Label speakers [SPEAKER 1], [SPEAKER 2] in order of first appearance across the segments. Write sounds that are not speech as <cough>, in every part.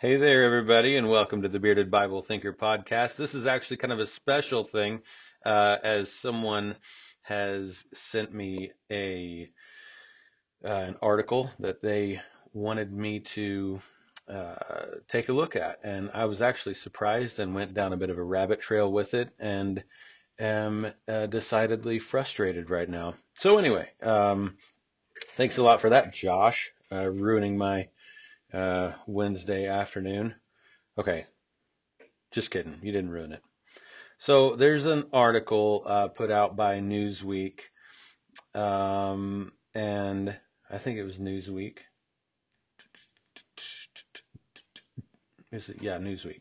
[SPEAKER 1] Hey there, everybody, and welcome to the Bearded Bible Thinker podcast. This is actually kind of a special thing, uh, as someone has sent me a uh, an article that they wanted me to uh, take a look at, and I was actually surprised and went down a bit of a rabbit trail with it, and am uh, decidedly frustrated right now. So anyway, um, thanks a lot for that, Josh, uh, ruining my uh, Wednesday afternoon. Okay, just kidding. You didn't ruin it. So there's an article uh, put out by Newsweek, um, and I think it was Newsweek. Is it? Yeah, Newsweek.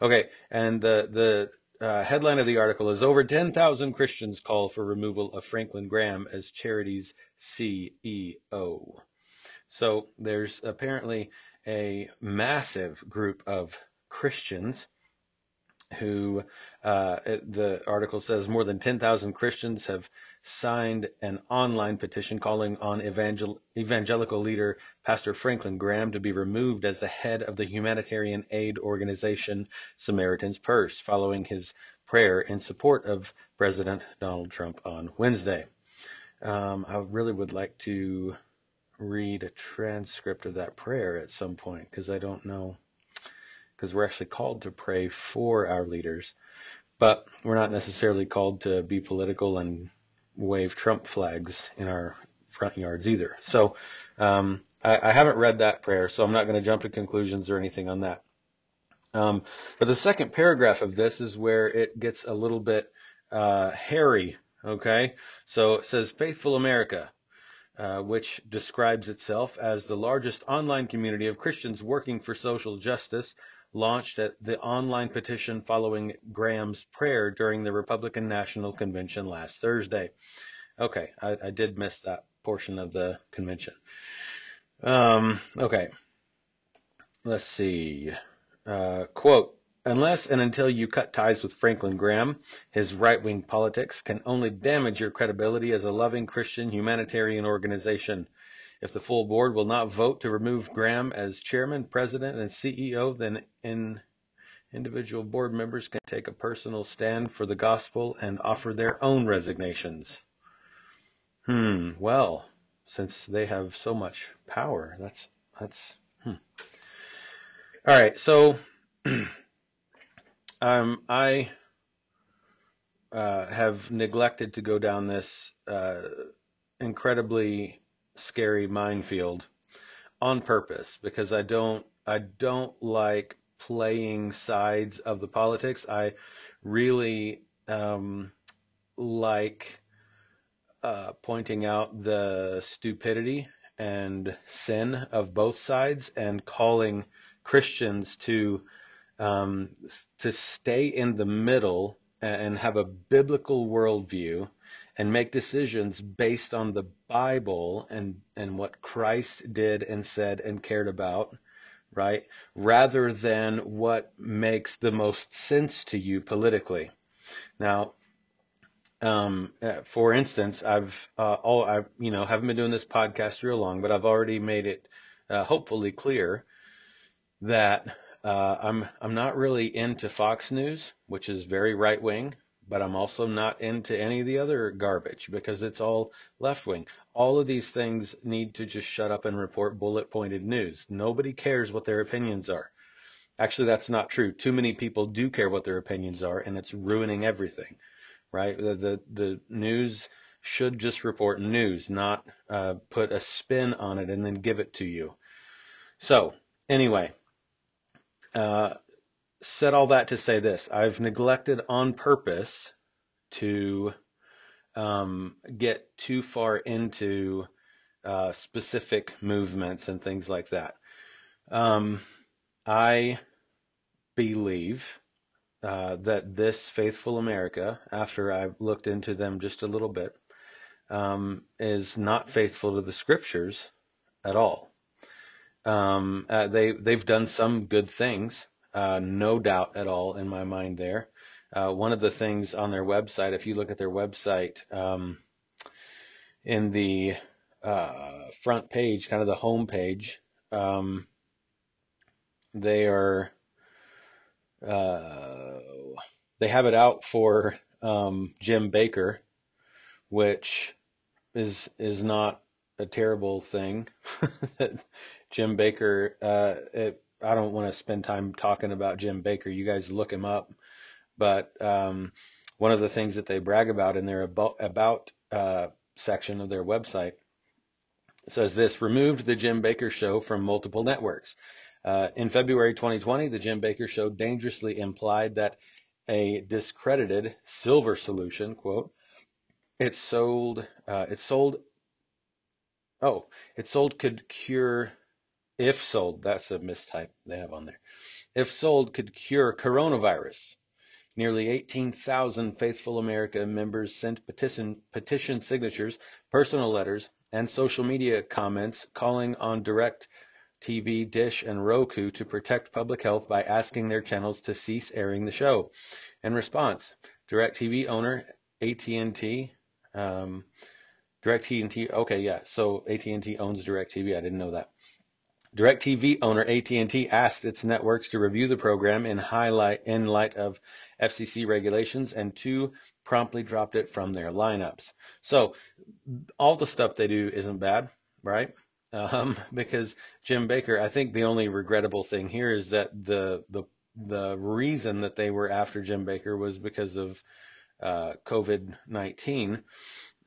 [SPEAKER 1] Okay, and the the uh, headline of the article is over 10,000 Christians call for removal of Franklin Graham as charity's CEO. So there's apparently a massive group of Christians who, uh, the article says more than 10,000 Christians have signed an online petition calling on evangel- evangelical leader Pastor Franklin Graham to be removed as the head of the humanitarian aid organization Samaritan's Purse following his prayer in support of President Donald Trump on Wednesday. Um, I really would like to read a transcript of that prayer at some point because I don't know because we're actually called to pray for our leaders, but we're not necessarily called to be political and wave Trump flags in our front yards either. So um, I, I, haven't read that prayer, so I'm not going to jump to conclusions or anything on that. Um, but the second paragraph of this is where it gets a little bit uh, hairy. Okay, so it says, "Faithful America." Uh, which describes itself as the largest online community of Christians working for social justice, launched at the online petition following Graham's prayer during the Republican National Convention last Thursday. Okay, I, I did miss that portion of the convention. Um, okay, let's see. Uh, quote, Unless and until you cut ties with Franklin Graham, his right-wing politics can only damage your credibility as a loving Christian humanitarian organization. If the full board will not vote to remove Graham as chairman, president, and CEO, then in individual board members can take a personal stand for the gospel and offer their own resignations. Hmm, well, since they have so much power, that's, that's, hmm. All right, so <clears throat> Um, I uh, have neglected to go down this uh, incredibly scary minefield on purpose because I don't I don't like playing sides of the politics. I really um, like uh, pointing out the stupidity and sin of both sides and calling Christians to um, to stay in the middle and have a biblical worldview and make decisions based on the Bible and, and what Christ did and said and cared about, right? Rather than what makes the most sense to you politically. Now, um, uh, for instance, I've, uh, all, I, you know, haven't been doing this podcast real long, but I've already made it, uh, hopefully clear that uh, I'm I'm not really into Fox News, which is very right wing, but I'm also not into any of the other garbage because it's all left wing. All of these things need to just shut up and report bullet pointed news. Nobody cares what their opinions are. Actually, that's not true. Too many people do care what their opinions are, and it's ruining everything. Right? The the, the news should just report news, not uh, put a spin on it and then give it to you. So anyway, uh, said all that to say this. I've neglected on purpose to um, get too far into uh, specific movements and things like that. Um, I believe uh, that this faithful America, after I've looked into them just a little bit, um, is not faithful to the scriptures at all. Um, uh, they they've done some good things, uh, no doubt at all in my mind. There, uh, one of the things on their website, if you look at their website, um, in the uh, front page, kind of the home page, um, they are uh, they have it out for um, Jim Bakker, which is is not a terrible thing. <laughs> Jim Bakker. uh, it, I don't want to spend time talking about Jim Bakker. You guys look him up. But um, one of the things that they brag about in their about, about uh, section of their website says this removed the Jim Bakker show from multiple networks. Uh, in February 2020, the Jim Bakker show dangerously implied that a discredited silver solution, quote, it sold, uh, it sold, oh, it sold could cure, if sold, that's a mistype they have on there. If sold could cure coronavirus. Nearly 18,000 Faithful America members sent petition, petition signatures, personal letters, and social media comments calling on Direct TV, Dish, and Roku to protect public health by asking their channels to cease airing the show. In response, DirecTV owner AT&T, um, DirecTV, okay, yeah, so AT&T owns DirecTV. I didn't know that. DirecTV owner AT&T asked its networks to review the program in highlight in light of FCC regulations, and two promptly dropped it from their lineups. So all the stuff they do isn't bad, right? Um, <laughs> because Jim Bakker, I think the only regrettable thing here is that the the the reason that they were after Jim Bakker was because of uh, COVID nineteen.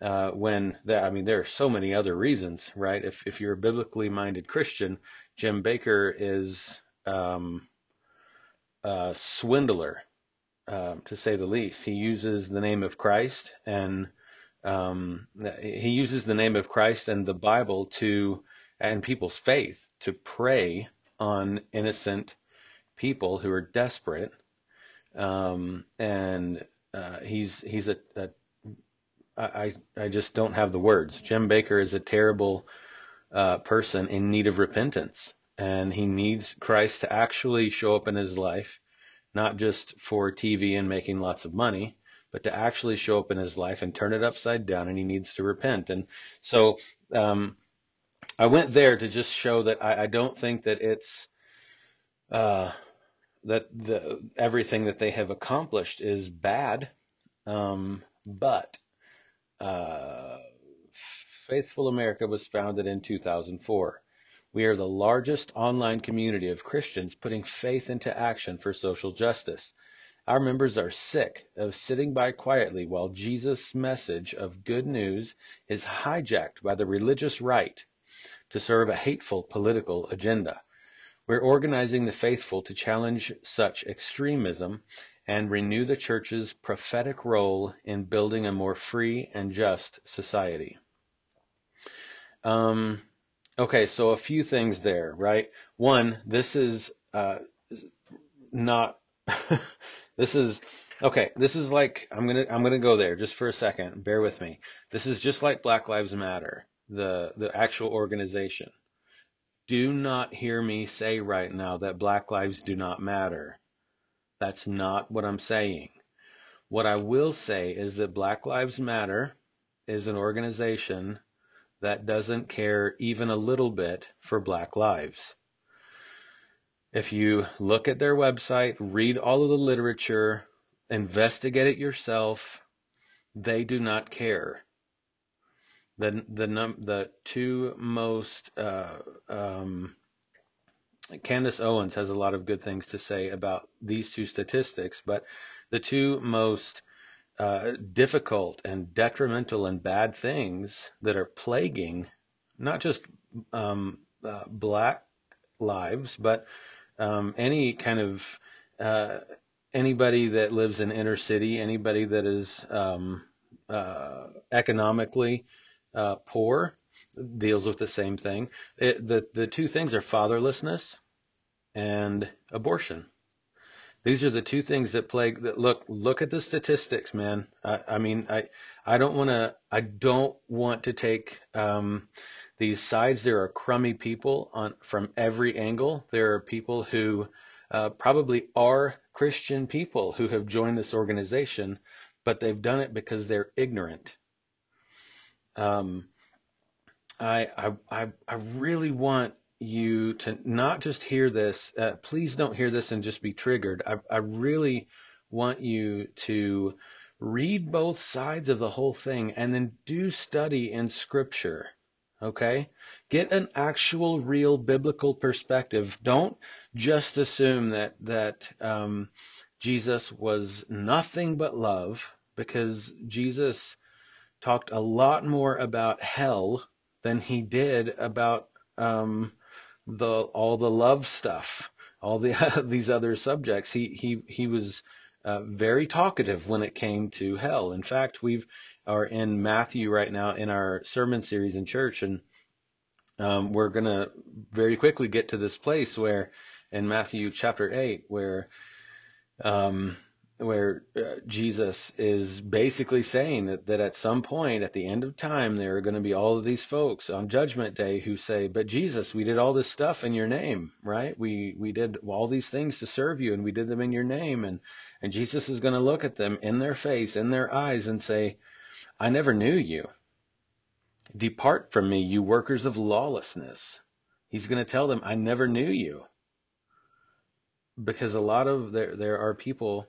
[SPEAKER 1] Uh, when that, I mean, there are so many other reasons, right? If if you're a biblically minded Christian, Jim Bakker is um, a swindler um, to say the least. He uses the name of Christ and um, he uses the name of Christ and the Bible to and people's faith to prey on innocent people who are desperate. Um, and uh, he's he's a, a I I just don't have the words. Jim Bakker is a terrible uh, person in need of repentance, and he needs Christ to actually show up in his life not just for TV and making lots of money, but to actually show up in his life and turn it upside down, and he needs to repent. And so um, I went there to just show that I, I don't think that it's uh, that the everything that they have accomplished is bad, um, but uh, Faithful America was founded in 2004. We are the largest online community of Christians putting faith into action for social justice. Our members are sick of sitting by quietly while Jesus' message of good news is hijacked by the religious right to serve a hateful political agenda. We're organizing the faithful to challenge such extremism and renew the church's prophetic role in building a more free and just society. Um, Okay, so a few things there, right? One, this is uh, not. <laughs> this is okay. This is like I'm gonna I'm gonna go there just for a second. Bear with me. This is just like Black Lives Matter, the the actual organization. Do not hear me say right now that Black lives do not matter. That's not what I'm saying. What I will say is that Black Lives Matter is an organization that doesn't care even a little bit for black lives. If you look at their website, read all of the literature, investigate it yourself, they do not care. The the num the two most uh, um, Candace Owens has a lot of good things to say about these two statistics, but the two most uh, difficult and detrimental and bad things that are plaguing not just um, uh, black lives, but um, any kind of uh, anybody that lives in inner city, anybody that is um, uh, economically uh, poor deals with the same thing. It, the the two things are fatherlessness and abortion. These are the two things that plague. That look, look at the statistics, man. I, I mean, I, I don't want to. I don't want to take um, these sides. There are crummy people on from every angle. There are people who uh, probably are Christian people who have joined this organization, but they've done it because they're ignorant. Um, I, I, I, really want you to not just hear this. Uh, please don't hear this and just be triggered. I, I really want you to read both sides of the whole thing and then do study in scripture. Okay? Get an actual real biblical perspective. Don't just assume that, that, um, Jesus was nothing but love because Jesus talked a lot more about hell than he did about, um, the, all the love stuff, all the, <laughs> these other subjects. He, he, he was, uh, very talkative when it came to hell. In fact, we've are in Matthew right now in our sermon series in church, and um, we're to very quickly get to this place where in Matthew chapter eight, where um, where uh, Jesus is basically saying that, that at some point at the end of time there are going to be all of these folks on judgment day who say but Jesus we did all this stuff in your name right? We we did all these things to serve you and we did them in your name and and Jesus is going to look at them in their face in their eyes and say I never knew you. Depart from me you workers of lawlessness. He's going to tell them I never knew you. Because a lot of there there are people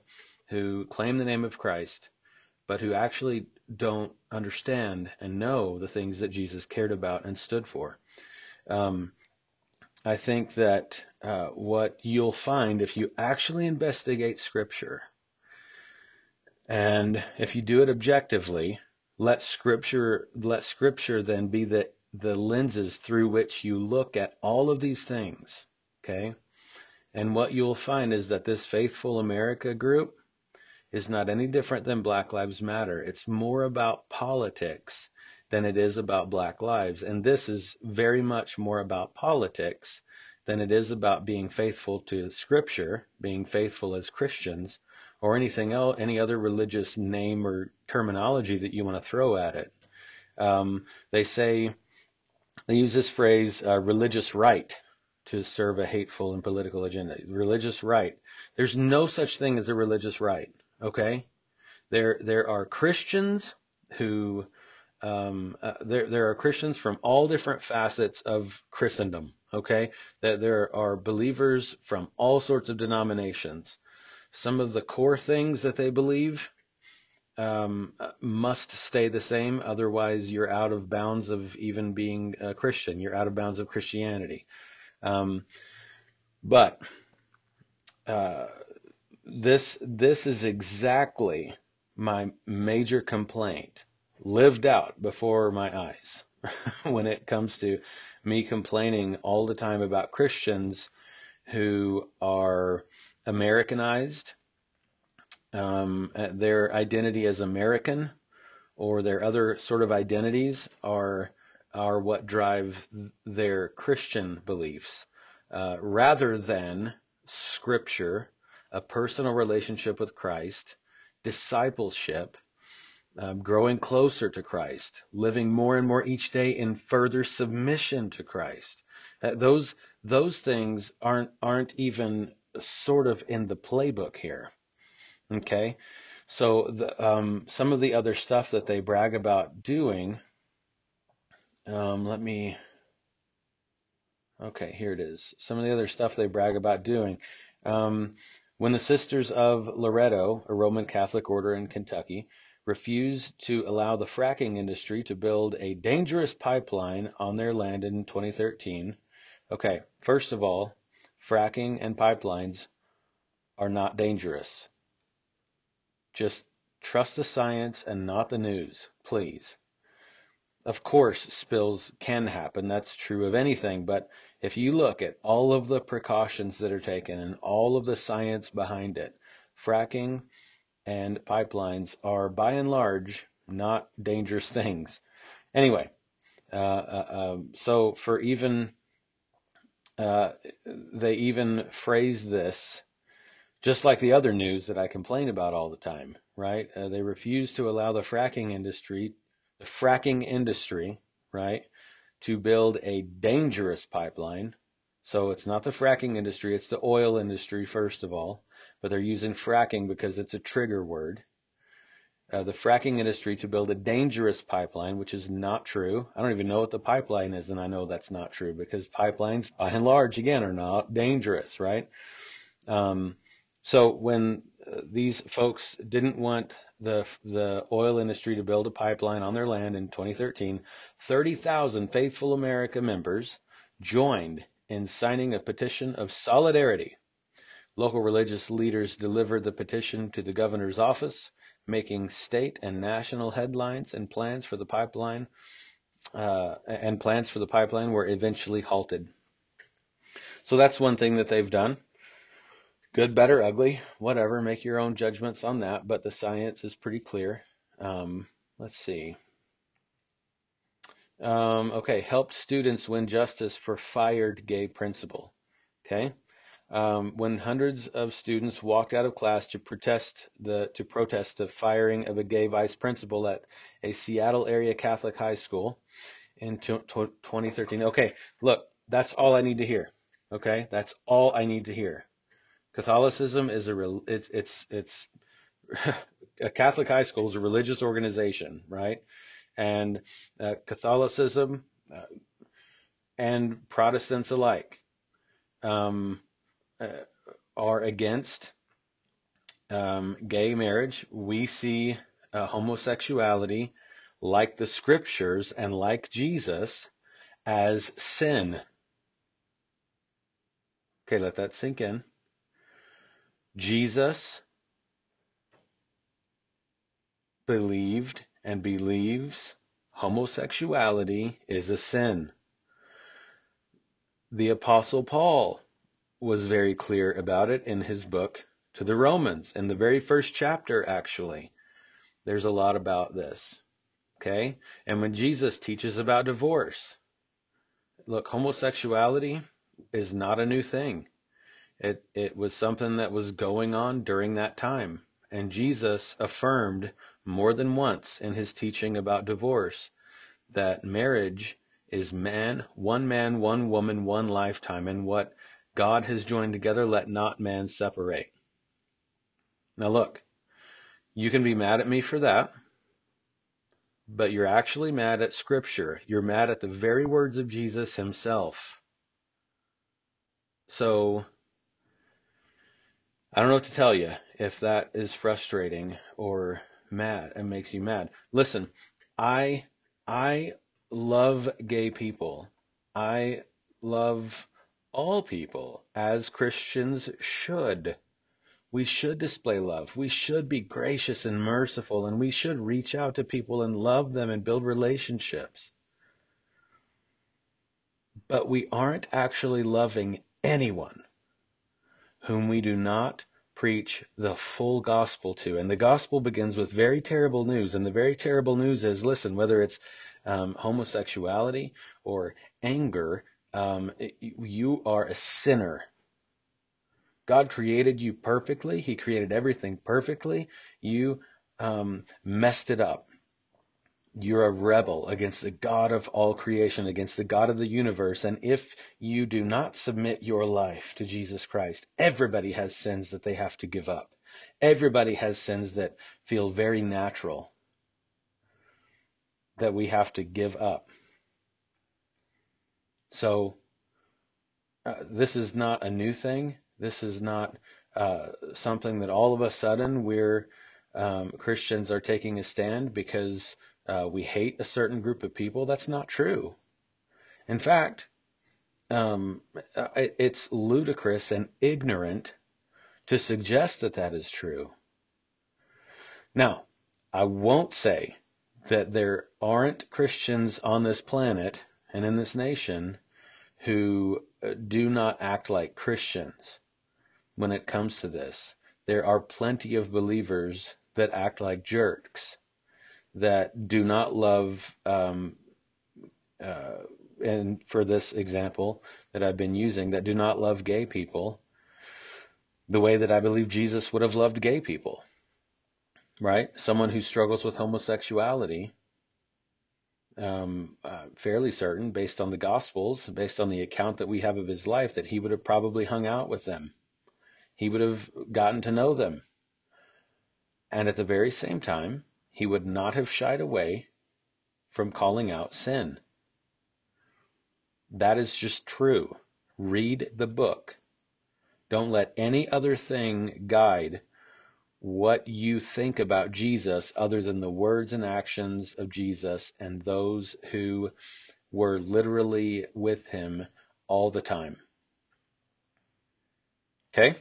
[SPEAKER 1] who claim the name of Christ, but who actually don't understand and know the things that Jesus cared about and stood for. Um, I think that uh, what you'll find if you actually investigate Scripture, and if you do it objectively, let Scripture let Scripture then be the the lenses through which you look at all of these things. Okay, and what you'll find is that this faithful America group is not any different than Black Lives Matter. It's more about politics than it is about Black lives. And this is very much more about politics than it is about being faithful to Scripture, being faithful as Christians, or anything else, any other religious name or terminology that you want to throw at it. Um, they say, they use this phrase, uh, religious right, to serve a hateful and political agenda. Religious right. There's no such thing as a religious right. Okay, there there are Christians who um, uh, there there are Christians from all different facets of Christendom. Okay, that there are believers from all sorts of denominations. Some of the core things that they believe um, must stay the same. Otherwise, you're out of bounds of even being a Christian. You're out of bounds of Christianity. Um, but uh, this this is exactly my major complaint lived out before my eyes <laughs> when it comes to me complaining all the time about Christians who are Americanized, um, their identity as American or their other sort of identities are are what drive their Christian beliefs, uh, rather than Scripture a personal relationship with Christ, discipleship, um, growing closer to Christ, living more and more each day in further submission to Christ. Uh, those those things aren't aren't even sort of in the playbook here. Okay, so the, um, some of the other stuff that they brag about doing. Um, let me. Okay, here it is. Some of the other stuff they brag about doing. Um, when the Sisters of Loretto, a Roman Catholic order in Kentucky, refused to allow the fracking industry to build a dangerous pipeline on their land in 2013. Okay, first of all, fracking and pipelines are not dangerous. Just trust the science and not the news, please. Of course, spills can happen. That's true of anything, but if you look at all of the precautions that are taken and all of the science behind it, fracking and pipelines are by and large not dangerous <laughs> things. Anyway, uh, uh, um, so for even, uh, they even phrase this just like the other news that I complain about all the time, right? Uh, they refuse to allow the fracking industry, the fracking industry, right, to build a dangerous pipeline. So it's not the fracking industry, it's the oil industry, first of all, but they're using fracking because it's a trigger word. uh, the fracking industry to build a dangerous pipeline, which is not true. I don't even know what the pipeline is, and I know that's not true because pipelines, by and large, again, are not dangerous, right? Um, so when these folks didn't want the the oil industry to build a pipeline on their land in 2013, 30,000 faithful America members joined in signing a petition of solidarity. Local religious leaders delivered the petition to the governor's office, making state and national headlines and plans for the pipeline uh, and plans for the pipeline were eventually halted. So that's one thing that they've done. Good, better, ugly, whatever. Make your own judgments on that, but the science is pretty clear. Um, let's see. Um, okay, helped students win justice for fired gay principal. Okay, um, when hundreds of students walked out of class to protest the to protest the firing of a gay vice principal at a Seattle area Catholic high school in 2013. Okay, look, that's all I need to hear. Okay, that's all I need to hear. Catholicism is a it's it's it's <laughs> a Catholic high school is a religious organization, right? and uh, Catholicism uh, and Protestants alike um, uh, are against um, gay marriage. We see uh, homosexuality, like the scriptures and like Jesus, as sin. Okay, let that sink in. Jesus believed and believes homosexuality is a sin. The Apostle Paul was very clear about it in his book to the Romans, in the very first chapter, actually. There's a lot about this. Okay? And when Jesus teaches about divorce, look, homosexuality is not a new thing. It, it was something that was going on during that time. And Jesus affirmed more than once in his teaching about divorce that marriage is man, one man, one woman, one lifetime, and what God has joined together, let not man separate. Now look, you can be mad at me for that, but you're actually mad at Scripture. You're mad at the very words of Jesus himself. So, I don't know what to tell you if that is frustrating or mad and makes you mad. Listen, I I love gay people. I love all people as Christians should. We should display love. We should be gracious and merciful and we should reach out to people and love them and build relationships. But we aren't actually loving anyone whom we do not preach the full gospel to. And the gospel begins with very terrible news. And the very terrible news is listen, whether it's um, homosexuality or anger, um, you are a sinner. God created you perfectly. He created everything perfectly. You um, messed it up. You're a rebel against the God of all creation, against the God of the universe. And if you do not submit your life to Jesus Christ, everybody has sins that they have to give up. Everybody has sins that feel very natural that we have to give up. So, uh, this is not a new thing. This is not uh, something that all of a sudden we're um, Christians are taking a stand because uh, we hate a certain group of people. That's not true. In fact, um, it, it's ludicrous and ignorant to suggest that that is true. Now, I won't say that there aren't Christians on this planet and in this nation who uh, do not act like Christians when it comes to this. There are plenty of believers that act like jerks that do not love, um, uh, and for this example that I've been using, that do not love gay people the way that I believe Jesus would have loved gay people. Right? Someone who struggles with homosexuality, um, uh, fairly certain, based on the Gospels, based on the account that we have of his life, that he would have probably hung out with them. He would have gotten to know them. And at the very same time, he would not have shied away from calling out sin. That is just true. Read the book. Don't let any other thing guide what you think about Jesus other than the words and actions of Jesus and those who were literally with him all the time. Okay?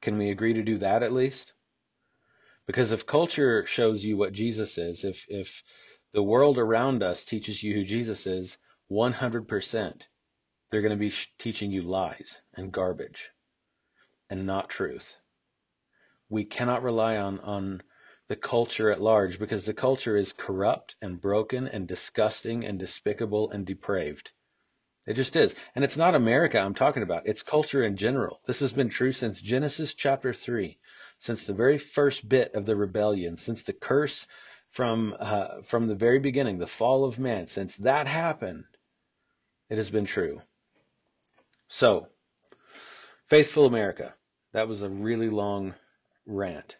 [SPEAKER 1] Can we agree to do that at least? Because if culture shows you what Jesus is, if, if the world around us teaches you who Jesus is, 100%, they're going to be teaching you lies and garbage and not truth. We cannot rely on, on the culture at large because the culture is corrupt and broken and disgusting and despicable and depraved. It just is. And it's not America I'm talking about. It's culture in general. This has been true since Genesis chapter 3, since the very first bit of the rebellion, since the curse from, uh, from the very beginning, the fall of man, since that happened, it has been true. So, Faithful America. That was a really long rant.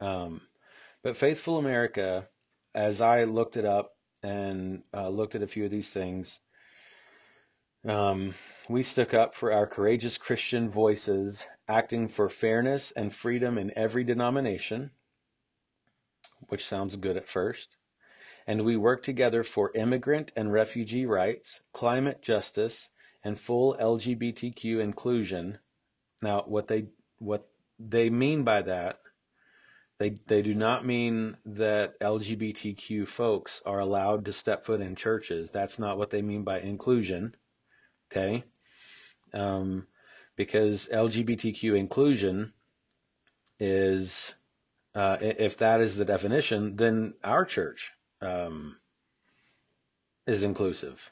[SPEAKER 1] Um, but Faithful America, as I looked it up and uh, looked at a few of these things, um, we stuck up for our courageous Christian voices, acting for fairness and freedom in every denomination, which sounds good at first. And we work together for immigrant and refugee rights, climate justice, and full LGBTQ inclusion. Now, what they what they mean by that they, they do not mean that LGBTQ folks are allowed to step foot in churches. That's not what they mean by inclusion. Okay? Um, because LGBTQ inclusion is, uh, if that is the definition, then our church um, is inclusive.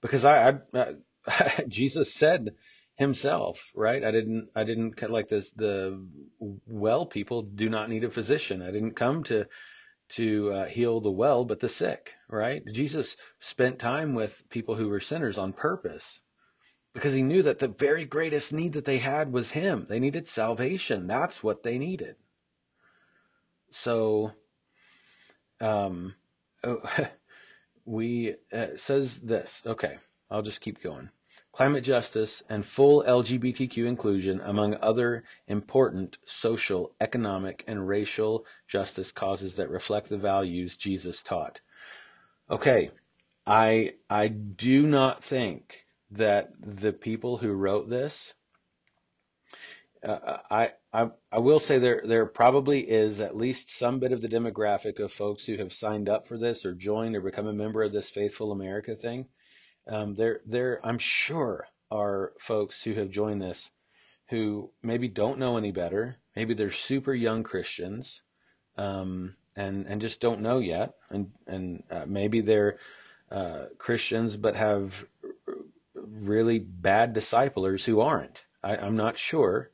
[SPEAKER 1] Because I, I, I <laughs> Jesus said himself, right? I didn't, I didn't like this, the well people do not need a physician. I didn't come to, to uh, heal the well, but the sick, right? Jesus spent time with people who were sinners on purpose because he knew that the very greatest need that they had was him. They needed salvation. That's what they needed. So, um, <laughs> we, uh, says this. Okay. I'll just keep going climate justice, and full LGBTQ inclusion, among other important social, economic, and racial justice causes that reflect the values Jesus taught. Okay, I I do not think that the people who wrote this uh, I, I I will say there there probably is at least some bit of the demographic of folks who have signed up for this or joined or become a member of this Faithful America thing um, there, there, I'm sure are folks who have joined this who maybe don't know any better. Maybe they're super young Christians, um, and and just don't know yet, and and uh, maybe they're uh, Christians but have really bad disciplers who aren't. I, I'm not sure,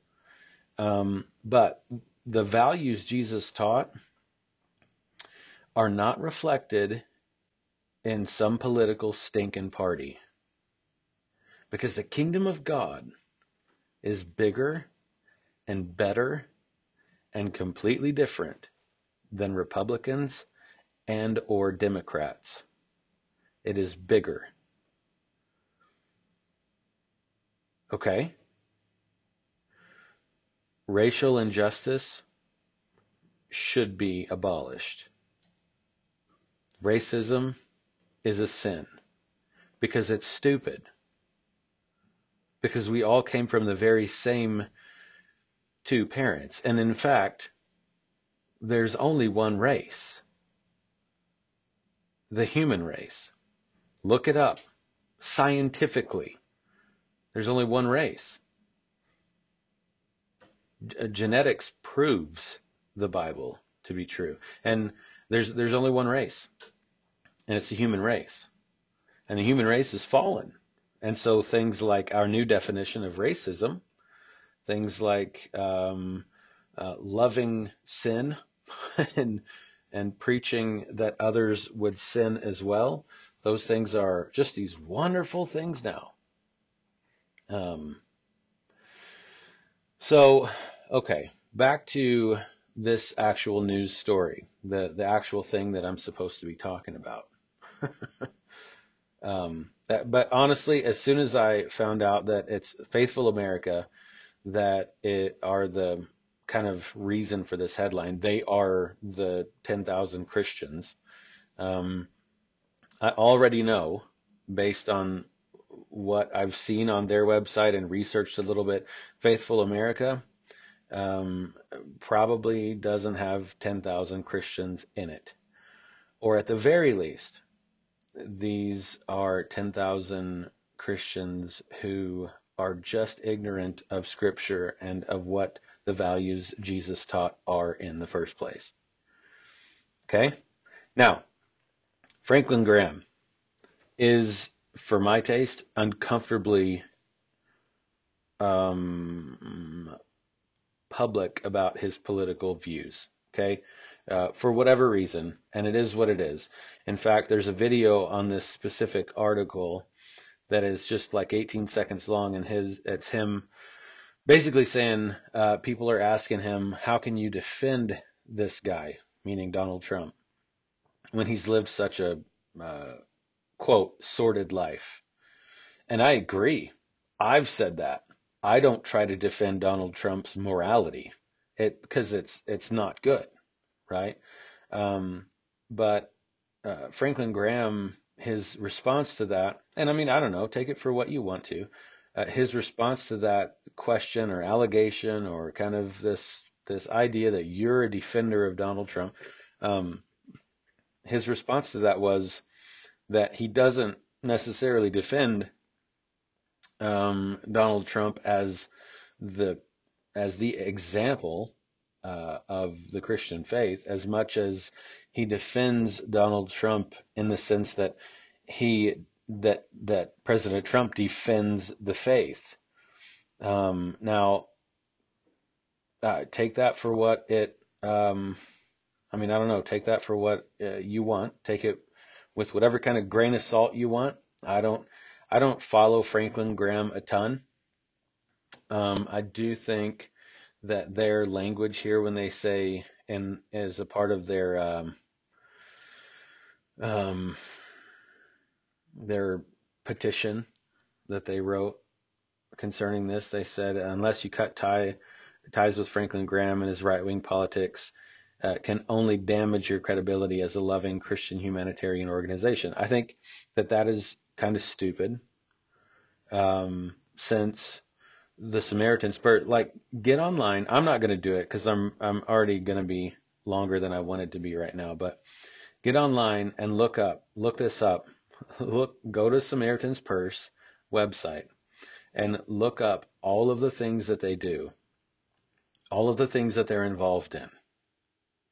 [SPEAKER 1] um, but the values Jesus taught are not reflected in some political stinking party. Because the kingdom of God is bigger and better and completely different than Republicans and or Democrats. It is bigger. Okay? Racial injustice should be abolished. Racism is a sin because it's stupid. Because we all came from the very same two parents. And in fact, there's only one race the human race. Look it up scientifically. There's only one race. G- uh, genetics proves the Bible to be true. And there's there's only one race and it's the human race. And the human race is fallen. And so things like our new definition of racism, things like um, uh, loving sin <laughs> and and preaching that others would sin as well, those things are just these wonderful things now. Um, so, okay, back to this actual news story, the the actual thing that I'm supposed to be talking about. <laughs> um, that, but honestly, as soon as I found out that it's Faithful America that it are the kind of reason for this headline, they are the 10,000 Christians. Um, I already know based on what I've seen on their website and researched a little bit, Faithful America um, probably doesn't have 10,000 Christians in it. Or at the very least, these are 10,000 Christians who are just ignorant of Scripture and of what the values Jesus taught are in the first place. Okay? Now, Franklin Graham is, for my taste, uncomfortably um, public about his political views. Okay, uh, for whatever reason, and it is what it is. In fact, there's a video on this specific article that is just like 18 seconds long, and his it's him basically saying uh, people are asking him, "How can you defend this guy?" Meaning Donald Trump, when he's lived such a uh, quote sordid life. And I agree. I've said that. I don't try to defend Donald Trump's morality, it because it's it's not good, right? Um, but uh, Franklin Graham, his response to that, and I mean, I don't know, take it for what you want to. Uh, his response to that question or allegation or kind of this this idea that you're a defender of Donald Trump, um, his response to that was that he doesn't necessarily defend um, Donald Trump as the as the example uh, of the Christian faith as much as he defends Donald Trump in the sense that he that that President Trump defends the faith. Um, now, uh, take that for what it. Um, I mean, I don't know. Take that for what uh, you want. Take it with whatever kind of grain of salt you want. I don't. I don't follow Franklin Graham a ton. Um, I do think that their language here, when they say, and as a part of their um, um, their petition that they wrote concerning this, they said, unless you cut tie, ties with Franklin Graham and his right wing politics, uh, can only damage your credibility as a loving Christian humanitarian organization. I think that that is kind of stupid. Um, since the Samaritan's Purse, like get online. I'm not going to do it because I'm I'm already going to be longer than I wanted to be right now. But get online and look up, look this up. <laughs> Look, go to Samaritan's Purse website and look up all of the things that they do, all of the things that they're involved in.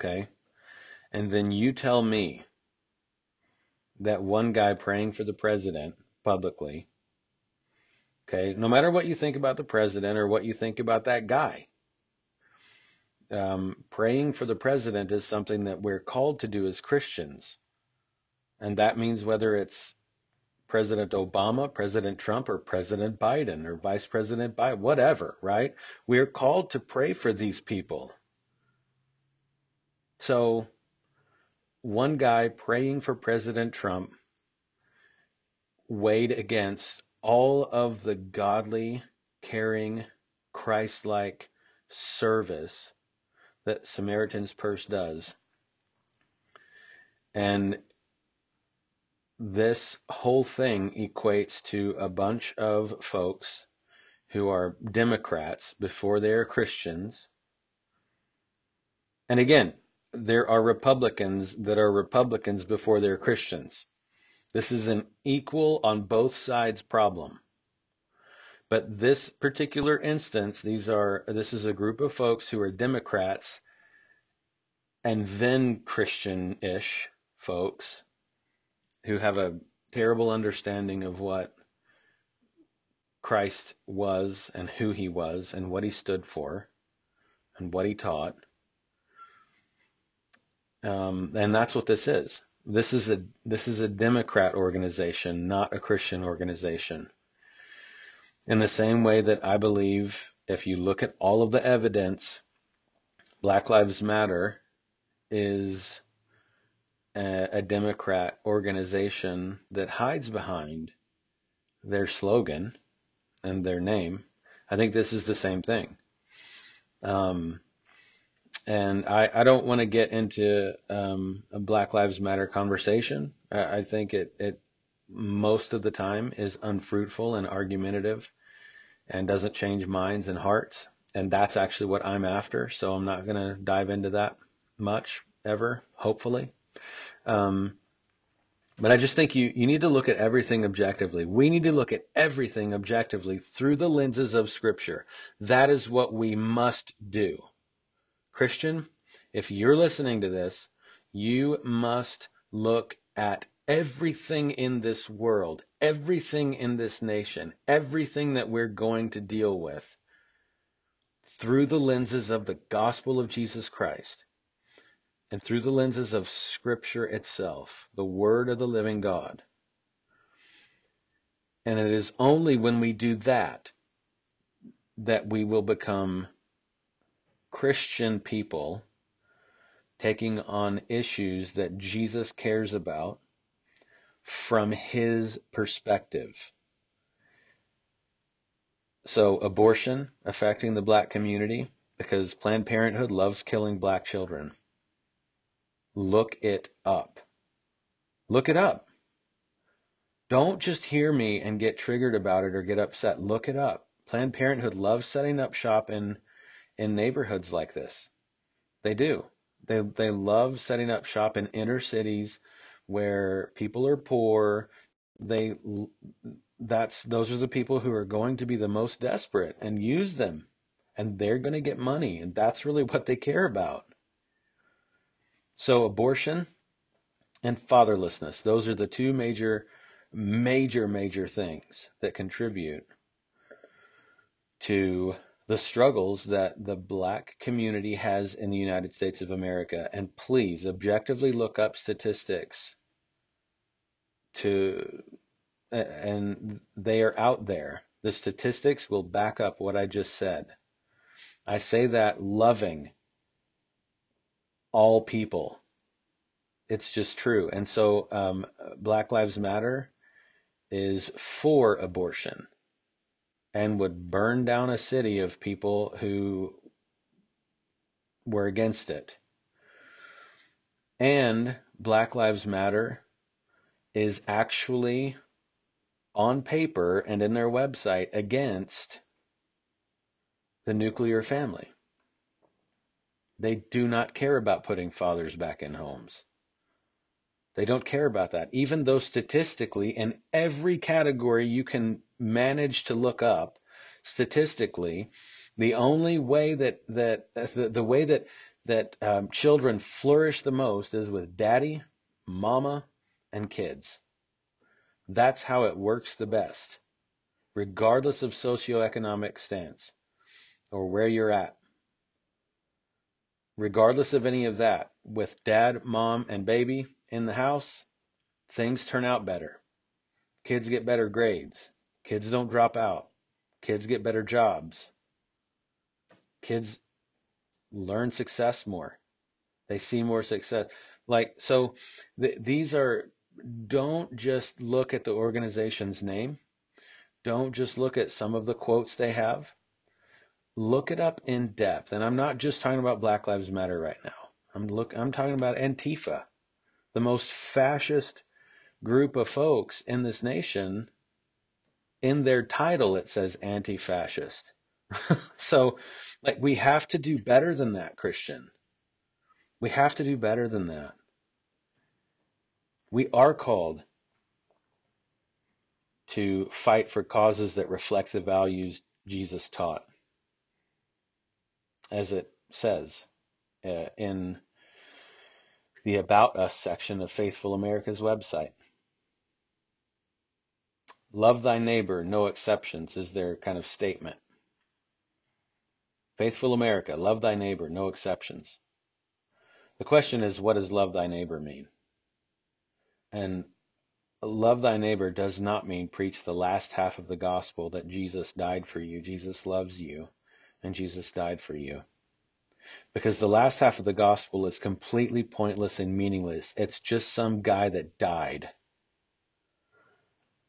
[SPEAKER 1] Okay, and then you tell me that one guy praying for the president publicly. Okay, no matter what you think about the president or what you think about that guy, um, praying for the president is something that we're called to do as Christians. And that means whether it's President Obama, President Trump, or President Biden, or Vice President Biden, whatever, right? We're called to pray for these people. So, one guy praying for President Trump weighed against all of the godly, caring, Christ like service that Samaritan's Purse does. And this whole thing equates to a bunch of folks who are Democrats before they are Christians. And again, there are Republicans that are Republicans before they're Christians. This is an equal on both sides problem. But this particular instance, these are this is a group of folks who are Democrats and then Christian-ish folks who have a terrible understanding of what Christ was and who he was and what he stood for and what he taught. Um, and that's what this is. This is a this is a Democrat organization, not a Christian organization. In the same way that I believe if you look at all of the evidence Black Lives Matter is a, a Democrat organization that hides behind their slogan and their name. I think this is the same thing. Um, and I, I don't want to get into um, a Black Lives Matter conversation. I, I think it, it most of the time is unfruitful and argumentative and doesn't change minds and hearts. And that's actually what I'm after. So I'm not going to dive into that much ever, hopefully. Um, but I just think you, you need to look at everything objectively. We need to look at everything objectively through the lenses of Scripture. That is what we must do. Christian, if you're listening to this, you must look at everything in this world, everything in this nation, everything that we're going to deal with through the lenses of the gospel of Jesus Christ and through the lenses of Scripture itself, the Word of the living God. And it is only when we do that that we will become Christian people taking on issues that Jesus cares about from his perspective. So, abortion affecting the black community because Planned Parenthood loves killing black children. Look it up. Look it up. Don't just hear me and get triggered about it or get upset. Look it up. Planned Parenthood loves setting up shop in in neighborhoods like this. They do. They they love setting up shop in inner cities where people are poor. They that's those are the people who are going to be the most desperate and use them and they're going to get money and that's really <laughs> what they care about. So abortion and fatherlessness, those are the two major, major, major things that contribute to the struggles that the black community has in the United States of America. And please objectively look up statistics to, and they are out there. The statistics will back up what I just said. I say that loving all people. It's just true. And so um, Black Lives Matter is for abortion and would burn down a city of people who were against it. And Black Lives Matter is actually on paper and in their website against the nuclear family. They do not care about putting fathers back in homes. They don't care about that. Even though statistically, in every category you can manage to look up, statistically, the only way that, that the, the way that, that um, children flourish the most is with daddy, mama, and kids. That's how it works the best, regardless of socioeconomic stance or where you're at regardless of any of that, with dad, mom, and baby in the house, things turn out better. Kids get better grades. Kids don't drop out. Kids get better jobs. Kids learn success more. They see more success. Like, so th- these are, don't just look at the organization's name. Don't just look at some of the quotes they have look it up in depth. And I'm not just talking about Black Lives Matter right now. I'm look I'm talking about Antifa, the most fascist group of folks in this nation. In their title it says anti-fascist. <laughs> so like we have to do better than that, Christian. We have to do better than that. We are called to fight for causes that reflect the values Jesus taught as it says uh, in the About Us section of Faithful America's website. Love thy neighbor, no exceptions, is their kind of statement. Faithful America, love thy neighbor, no exceptions. The question is, what does love thy neighbor mean? And love thy neighbor does not mean preach the last half of the gospel that Jesus died for you, Jesus loves you, and Jesus died for you. Because the last half of the gospel is completely pointless and meaningless. It's just some guy that died.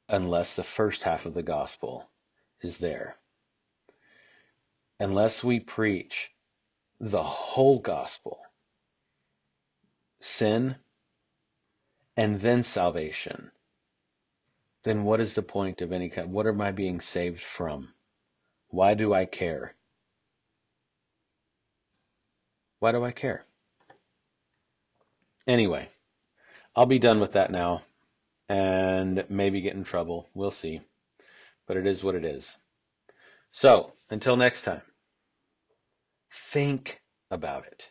[SPEAKER 1] Unless the first half of the gospel is there. Unless we preach the whole gospel, sin, and then salvation, then what is the point of any kind? What am I being saved from? Why do I care? Why do I care? Anyway, I'll be done with that now and maybe get in trouble. We'll see. But it is what it is. So, until next time, think about it.